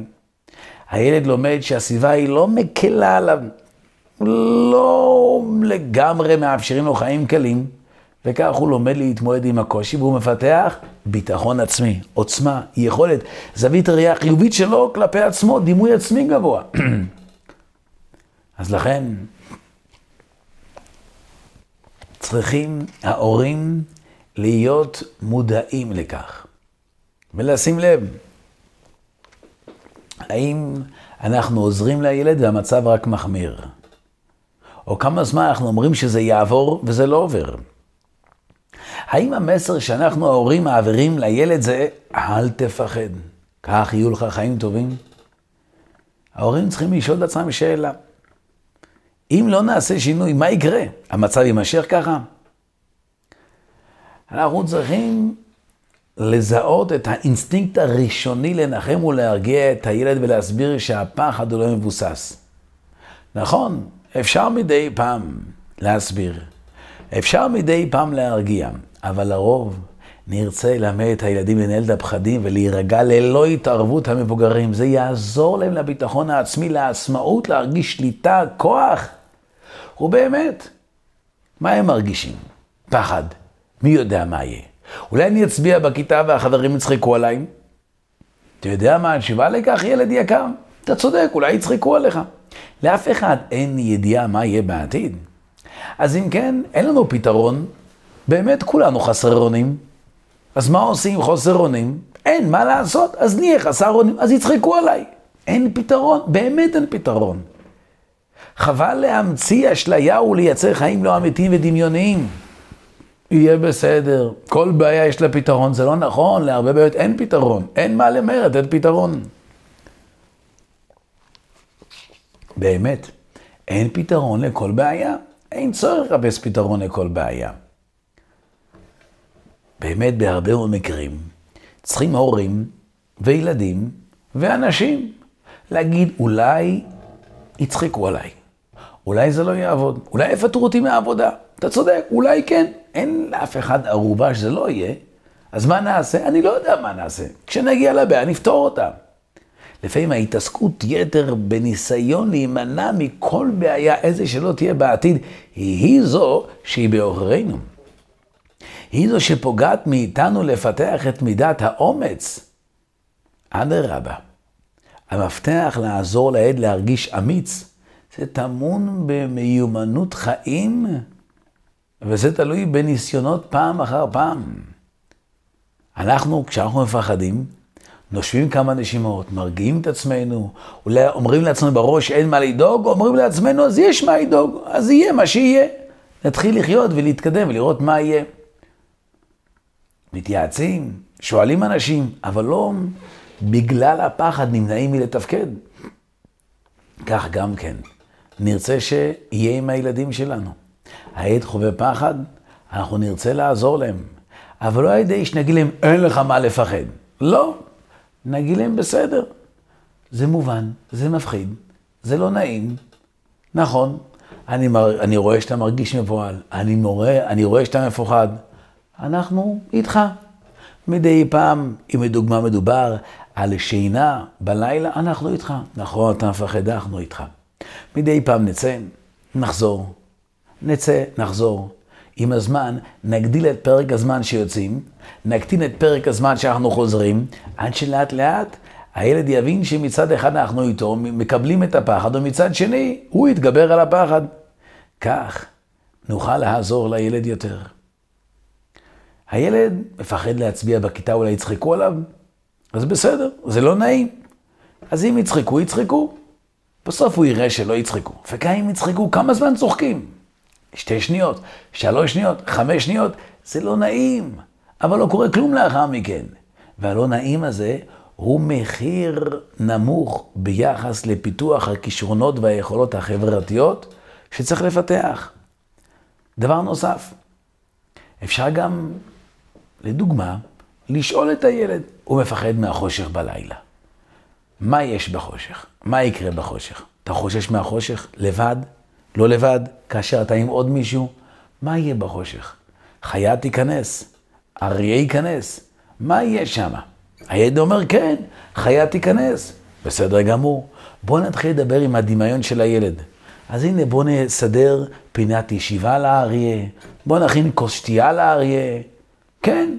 הילד לומד שהסביבה היא לא מקלה עליו, לא לגמרי מאפשרים לו חיים קלים, וכך הוא לומד להתמודד עם הקושי, והוא מפתח ביטחון עצמי, עוצמה, יכולת, זווית ראייה חיובית שלו כלפי עצמו, דימוי עצמי גבוה. אז לכן, צריכים ההורים להיות מודעים לכך, ולשים לב, האם אנחנו עוזרים לילד והמצב רק מחמיר? או כמה זמן אנחנו אומרים שזה יעבור וזה לא עובר? האם המסר שאנחנו ההורים מעבירים לילד זה אל תפחד, כך יהיו לך חיים טובים? ההורים צריכים לשאול את עצמם שאלה. אם לא נעשה שינוי, מה יקרה? המצב יימשך ככה? אנחנו צריכים לזהות את האינסטינקט הראשוני לנחם ולהרגיע את הילד ולהסביר שהפחד הוא לא מבוסס. נכון, אפשר מדי פעם להסביר, אפשר מדי פעם להרגיע, אבל לרוב נרצה ללמד את הילדים לנהל את הפחדים ולהירגע ללא התערבות המבוגרים. זה יעזור להם לביטחון העצמי, לעצמאות, להרגיש שליטה, כוח. ובאמת, מה הם מרגישים? פחד. מי יודע מה יהיה? אולי אני אצביע בכיתה והחברים יצחקו עליי? אתה יודע מה התשובה לכך, ילד יקר? אתה צודק, אולי יצחקו עליך. לאף אחד אין ידיעה מה יהיה בעתיד. אז אם כן, אין לנו פתרון. באמת כולנו חסרי אונים. אז מה עושים חוסר אונים? אין, מה לעשות? אז נהיה חסר אונים, אז יצחקו עליי. אין פתרון, באמת אין פתרון. חבל להמציא אשליה ולייצר חיים לא אמיתיים ודמיוניים. יהיה בסדר, כל בעיה יש לה פתרון, זה לא נכון, להרבה בעיות אין פתרון, אין מה למרד, אין פתרון. באמת, אין פתרון לכל בעיה, אין צורך לחפש פתרון לכל בעיה. באמת, בהרבה מאוד מקרים, צריכים הורים וילדים ואנשים להגיד, אולי יצחקו עליי. אולי זה לא יעבוד, אולי יפטרו אותי מהעבודה. אתה צודק, אולי כן. אין לאף אחד ערובה שזה לא יהיה, אז מה נעשה? אני לא יודע מה נעשה. כשנגיע לבעיה נפתור אותה. לפעמים ההתעסקות יתר בניסיון להימנע מכל בעיה, איזה שלא תהיה בעתיד, היא זו שהיא בעוכרינו. היא זו שפוגעת מאיתנו לפתח את מידת האומץ. אדרבה, המפתח לעזור לעד להרגיש אמיץ זה טמון במיומנות חיים, וזה תלוי בניסיונות פעם אחר פעם. אנחנו, כשאנחנו מפחדים, נושבים כמה נשימות, מרגיעים את עצמנו, אולי אומרים לעצמנו בראש אין מה לדאוג, אומרים לעצמנו אז יש מה לדאוג, אז יהיה מה שיהיה. נתחיל לחיות ולהתקדם ולראות מה יהיה. מתייעצים, שואלים אנשים, אבל לא בגלל הפחד נמנעים מלתפקד. כך גם כן, נרצה שיהיה עם הילדים שלנו. הילד חווה פחד, אנחנו נרצה לעזור להם. אבל לא על ידי שנגיד להם, אין לך מה לפחד. לא, נגיד להם, בסדר. זה מובן, זה מפחיד, זה לא נעים. נכון, אני, מר, אני רואה שאתה מרגיש מבוהל, אני, מורה, אני רואה שאתה מפוחד. אנחנו איתך. מדי פעם, אם לדוגמה מדובר על שינה בלילה, אנחנו איתך. נכון, אתה מפחד, אנחנו איתך. מדי פעם נצא, נחזור. נצא, נחזור. עם הזמן נגדיל את פרק הזמן שיוצאים, נקטין את פרק הזמן שאנחנו חוזרים, עד שלאט לאט הילד יבין שמצד אחד אנחנו איתו, מקבלים את הפחד, ומצד שני הוא יתגבר על הפחד. כך נוכל לעזור לילד יותר. הילד מפחד להצביע בכיתה, אולי יצחקו עליו? אז בסדר, זה לא נעים. אז אם יצחקו, יצחקו. בסוף הוא יראה שלא יצחקו. וגם אם יצחקו, כמה זמן צוחקים? שתי שניות, שלוש שניות, חמש שניות, זה לא נעים. אבל לא קורה כלום לאחר מכן. והלא נעים הזה הוא מחיר נמוך ביחס לפיתוח הכישרונות והיכולות החברתיות שצריך לפתח. דבר נוסף, אפשר גם, לדוגמה, לשאול את הילד, הוא מפחד מהחושך בלילה. מה יש בחושך? מה יקרה בחושך? אתה חושש מהחושך? לבד? לא לבד? כאשר אתה עם עוד מישהו? מה יהיה בחושך? חיה תיכנס, אריה ייכנס, מה יהיה שם? הילד אומר, כן, חיה תיכנס. בסדר גמור. בואו נתחיל לדבר עם הדמיון של הילד. אז הנה, בואו נסדר פינת ישיבה לאריה, בואו נכין כוס שתייה לאריה. כן.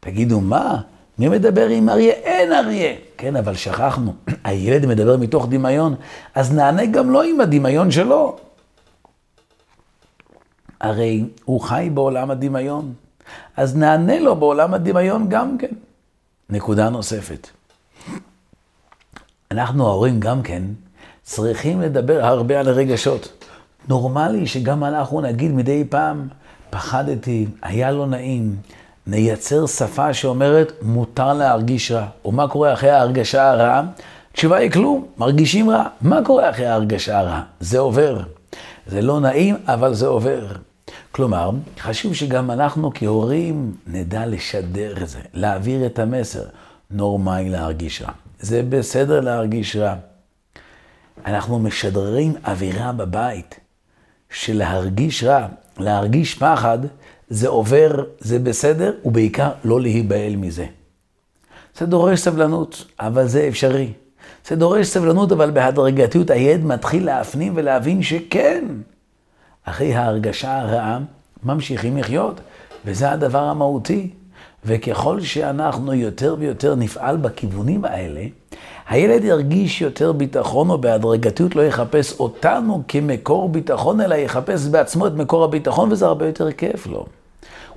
תגידו, מה? מי מדבר עם אריה? אין אריה. כן, אבל שכחנו, הילד מדבר מתוך דמיון, אז נענה גם לא עם הדמיון שלו. הרי הוא חי בעולם הדמיון, אז נענה לו בעולם הדמיון גם כן. נקודה נוספת. אנחנו ההורים גם כן צריכים לדבר הרבה על רגשות. נורמלי שגם אנחנו נגיד מדי פעם, פחדתי, היה לא נעים. נייצר שפה שאומרת, מותר להרגיש רע. ומה קורה אחרי ההרגשה הרעה? תשובה היא כלום, מרגישים רע. מה קורה אחרי ההרגשה הרעה? זה עובר. זה לא נעים, אבל זה עובר. כלומר, חשוב שגם אנחנו כהורים נדע לשדר את זה, להעביר את המסר. נורמלי להרגיש רע. זה בסדר להרגיש רע. אנחנו משדרים אווירה בבית של להרגיש רע, להרגיש פחד, זה עובר, זה בסדר, ובעיקר לא להיבהל מזה. זה דורש סבלנות, אבל זה אפשרי. זה דורש סבלנות, אבל בהדרגתיות הילד מתחיל להפנים ולהבין שכן, אחרי ההרגשה הרעה ממשיכים לחיות, וזה הדבר המהותי. וככל שאנחנו יותר ויותר נפעל בכיוונים האלה, הילד ירגיש יותר ביטחון, או בהדרגתיות לא יחפש אותנו כמקור ביטחון, אלא יחפש בעצמו את מקור הביטחון, וזה הרבה יותר כיף לו.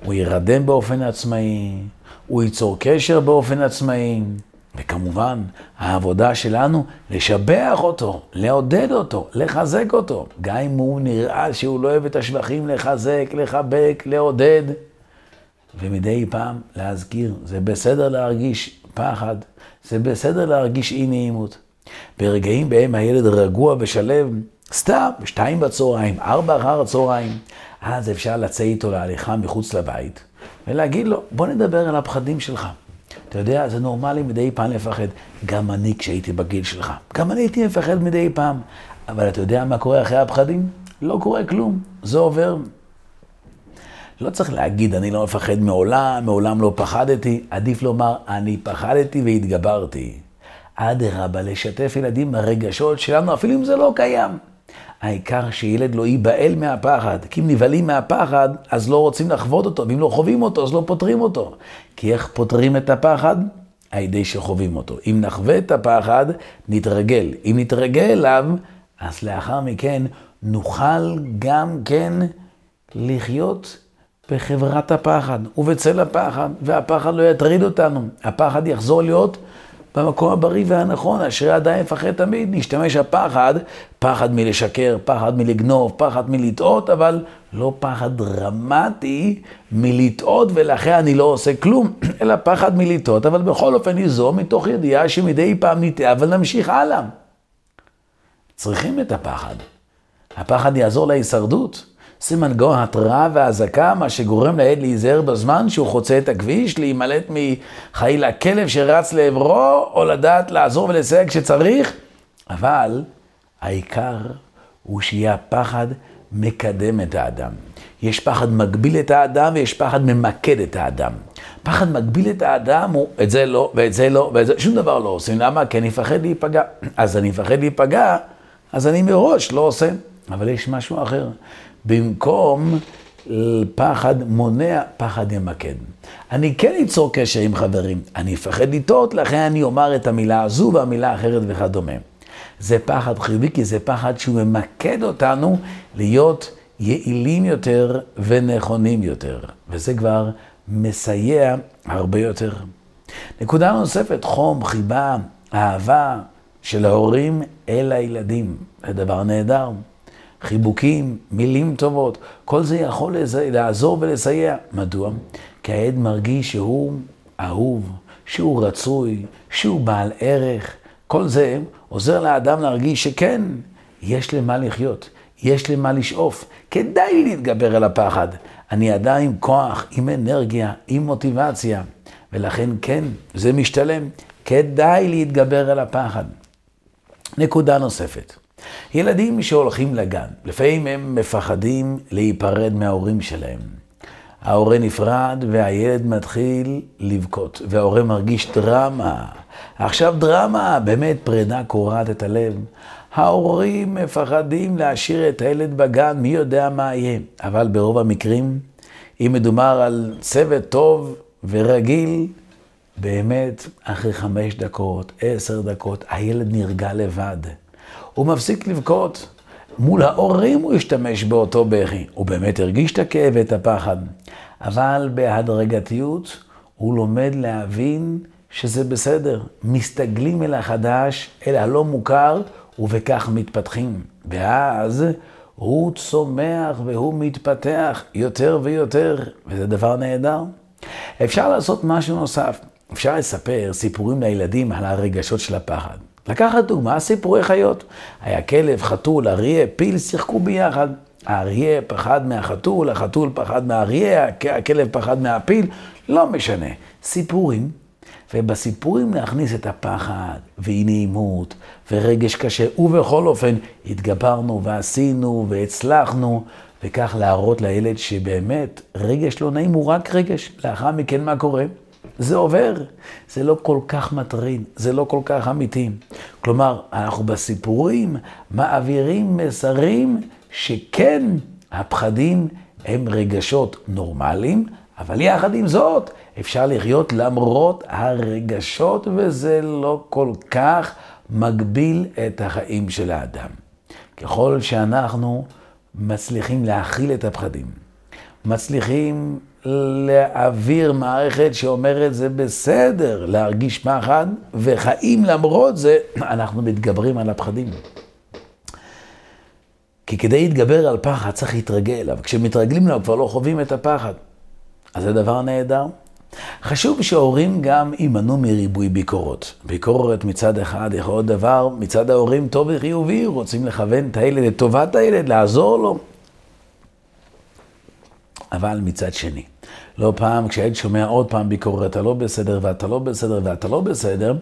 הוא ירדם באופן עצמאי, הוא ייצור קשר באופן עצמאי, וכמובן, העבודה שלנו, לשבח אותו, לעודד אותו, לחזק אותו. גם אם הוא נראה שהוא לא אוהב את השבחים, לחזק, לחבק, לעודד. ומדי פעם להזכיר, זה בסדר להרגיש פחד, זה בסדר להרגיש אי נעימות. ברגעים בהם הילד רגוע ושלב, סתם, שתיים בצהריים, ארבע אחר הצהריים, אז אפשר לצאת איתו להליכה מחוץ לבית, ולהגיד לו, בוא נדבר על הפחדים שלך. אתה יודע, זה נורמלי מדי פעם לפחד. גם אני כשהייתי בגיל שלך. גם אני הייתי מפחד מדי פעם. אבל אתה יודע מה קורה אחרי הפחדים? לא קורה כלום, זה עובר. לא צריך להגיד, אני לא מפחד מעולם, מעולם לא פחדתי. עדיף לומר, אני פחדתי והתגברתי. אדרבה, לשתף ילדים ברגשות שלנו, אפילו אם זה לא קיים. העיקר שילד לא ייבהל מהפחד, כי אם נבהלים מהפחד, אז לא רוצים לחוות אותו, ואם לא חווים אותו, אז לא פותרים אותו. כי איך פותרים את הפחד? על ידי שחווים אותו. אם נחווה את הפחד, נתרגל. אם נתרגל אליו, אז לאחר מכן נוכל גם כן לחיות בחברת הפחד ובצל הפחד, והפחד לא יטריד אותנו. הפחד יחזור להיות במקום הבריא והנכון, אשרי עדיין מפחד תמיד. נשתמש הפחד, פחד מלשקר, פחד מלגנוב, פחד מלטעות, אבל לא פחד דרמטי מלטעות ולכן אני לא עושה כלום, אלא פחד מלטעות, אבל בכל אופן ניזום מתוך ידיעה שמדי פעם נטעה, אבל נמשיך הלאה. צריכים את הפחד. הפחד יעזור להישרדות. זה מנגנון התראה ואזעקה, מה שגורם לעד להיזהר בזמן שהוא חוצה את הכביש, להימלט מחיל הכלב שרץ לעברו, או לדעת לעזור ולסייג כשצריך. אבל העיקר הוא שיהיה הפחד מקדם את האדם. יש פחד מגביל את האדם ויש פחד ממקד את האדם. פחד מגביל את האדם הוא את זה לא ואת זה לא ואת זה, שום דבר לא עושים. למה? כי אני מפחד להיפגע. אז אני מפחד להיפגע, אז אני מראש לא עושה. אבל יש משהו אחר. במקום פחד מונע, פחד ימקד. אני כן אצור קשר עם חברים, אני אפחד לטעות, לכן אני אומר את המילה הזו והמילה האחרת וכדומה. זה פחד חיובי, כי זה פחד שהוא ממקד אותנו להיות יעילים יותר ונכונים יותר, וזה כבר מסייע הרבה יותר. נקודה נוספת, חום, חיבה, אהבה של ההורים אל הילדים, זה דבר נהדר. חיבוקים, מילים טובות, כל זה יכול לעזור ולסייע. מדוע? כי העד מרגיש שהוא אהוב, שהוא רצוי, שהוא בעל ערך. כל זה עוזר לאדם להרגיש שכן, יש למה לחיות, יש למה לשאוף. כדאי לי להתגבר על הפחד. אני עדיין עם כוח, עם אנרגיה, עם מוטיבציה. ולכן כן, זה משתלם. כדאי להתגבר על הפחד. נקודה נוספת. ילדים שהולכים לגן, לפעמים הם מפחדים להיפרד מההורים שלהם. ההורה נפרד והילד מתחיל לבכות, וההורה מרגיש דרמה. עכשיו דרמה, באמת פרידה קורעת את הלב. ההורים מפחדים להשאיר את הילד בגן, מי יודע מה יהיה. אבל ברוב המקרים, אם מדובר על צוות טוב ורגיל, באמת, אחרי חמש דקות, עשר דקות, הילד נרגע לבד. הוא מפסיק לבכות. מול ההורים הוא השתמש באותו בכי. הוא באמת הרגיש את הכאב ואת הפחד. אבל בהדרגתיות הוא לומד להבין שזה בסדר. מסתגלים אל החדש, אל הלא מוכר, ובכך מתפתחים. ואז הוא צומח והוא מתפתח יותר ויותר, וזה דבר נהדר. אפשר לעשות משהו נוסף. אפשר לספר סיפורים לילדים על הרגשות של הפחד. לקחת דוגמה, סיפורי חיות. היה כלב, חתול, אריה, פיל, שיחקו ביחד. האריה פחד מהחתול, החתול פחד מהאריה, הכלב פחד מהפיל, לא משנה. סיפורים, ובסיפורים להכניס את הפחד, ואי נעימות, ורגש קשה, ובכל אופן התגברנו ועשינו והצלחנו, וכך להראות לילד שבאמת רגש לא נעים הוא רק רגש. לאחר מכן מה קורה? זה עובר, זה לא כל כך מטריד, זה לא כל כך אמיתי. כלומר, אנחנו בסיפורים מעבירים מסרים שכן, הפחדים הם רגשות נורמליים, אבל יחד עם זאת, אפשר לחיות למרות הרגשות, וזה לא כל כך מגביל את החיים של האדם. ככל שאנחנו מצליחים להכיל את הפחדים, מצליחים להעביר מערכת שאומרת זה בסדר להרגיש פחד, וחיים למרות זה, אנחנו מתגברים על הפחדים. כי כדי להתגבר על פחד צריך להתרגל אליו. כשמתרגלים אליו כבר לא חווים את הפחד. אז זה דבר נהדר. חשוב שההורים גם יימנעו מריבוי ביקורות. ביקורת מצד אחד יכול להיות דבר, מצד ההורים טוב וחיובי, רוצים לכוון את הילד לטובת הילד, לעזור לו. אבל מצד שני, לא פעם כשהילד שומע עוד פעם ביקורת, אתה לא בסדר ואתה לא בסדר ואתה לא בסדר,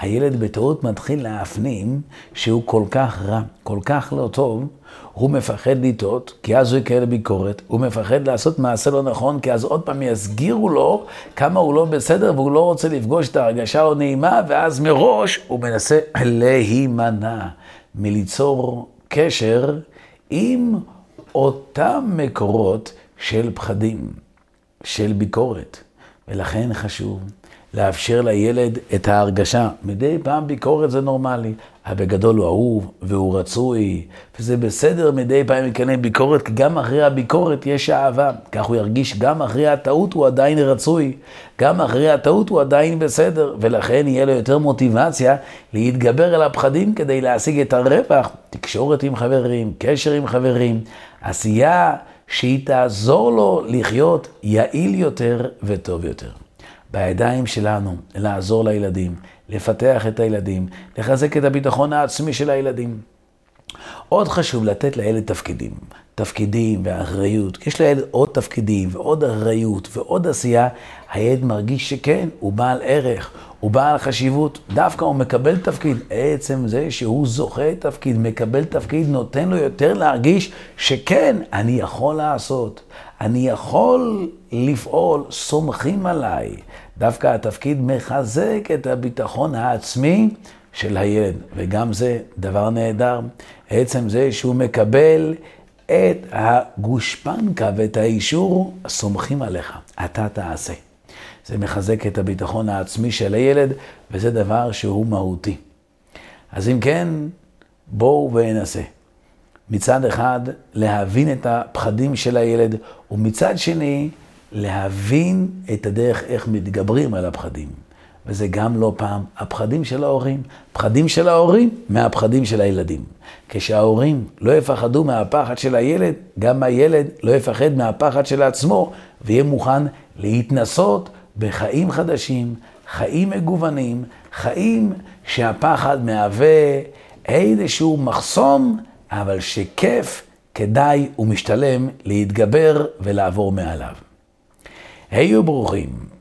הילד בטעות מתחיל להפנים שהוא כל כך רע, כל כך לא טוב, הוא מפחד לטעות, כי אז הוא יקבל ביקורת, הוא מפחד לעשות מעשה לא נכון, כי אז עוד פעם יסגירו לו כמה הוא לא בסדר והוא לא רוצה לפגוש את ההרגשה הלא נעימה, ואז מראש הוא מנסה להימנע מליצור קשר עם אותם מקורות של פחדים. של ביקורת. ולכן חשוב לאפשר לילד את ההרגשה. מדי פעם ביקורת זה נורמלי. הבגדול הוא אהוב והוא רצוי, וזה בסדר מדי פעם יקנה ביקורת, כי גם אחרי הביקורת יש אהבה. כך הוא ירגיש, גם אחרי הטעות הוא עדיין רצוי, גם אחרי הטעות הוא עדיין בסדר, ולכן יהיה לו יותר מוטיבציה להתגבר על הפחדים כדי להשיג את הרווח. תקשורת עם חברים, קשר עם חברים, עשייה שהיא תעזור לו לחיות יעיל יותר וטוב יותר. בידיים שלנו לעזור לילדים, לפתח את הילדים, לחזק את הביטחון העצמי של הילדים. עוד חשוב לתת לילד תפקידים, תפקידים ואחריות. יש לילד עוד תפקידים ועוד אחריות ועוד עשייה, הילד מרגיש שכן, הוא בעל ערך, הוא בעל חשיבות. דווקא הוא מקבל תפקיד. עצם זה שהוא זוכה תפקיד, מקבל תפקיד, נותן לו יותר להרגיש שכן, אני יכול לעשות, אני יכול לפעול, סומכים עליי. דווקא התפקיד מחזק את הביטחון העצמי של הילד, וגם זה דבר נהדר. עצם זה שהוא מקבל את הגושפנקה ואת האישור, סומכים עליך, אתה תעשה. זה מחזק את הביטחון העצמי של הילד, וזה דבר שהוא מהותי. אז אם כן, בואו וננסה. מצד אחד, להבין את הפחדים של הילד, ומצד שני, להבין את הדרך איך מתגברים על הפחדים. וזה גם לא פעם הפחדים של ההורים. פחדים של ההורים מהפחדים של הילדים. כשההורים לא יפחדו מהפחד של הילד, גם הילד לא יפחד מהפחד של עצמו, ויהיה מוכן להתנסות בחיים חדשים, חיים מגוונים, חיים שהפחד מהווה איזשהו מחסום, אבל שכיף, כדאי ומשתלם להתגבר ולעבור מעליו. היו ברוכים.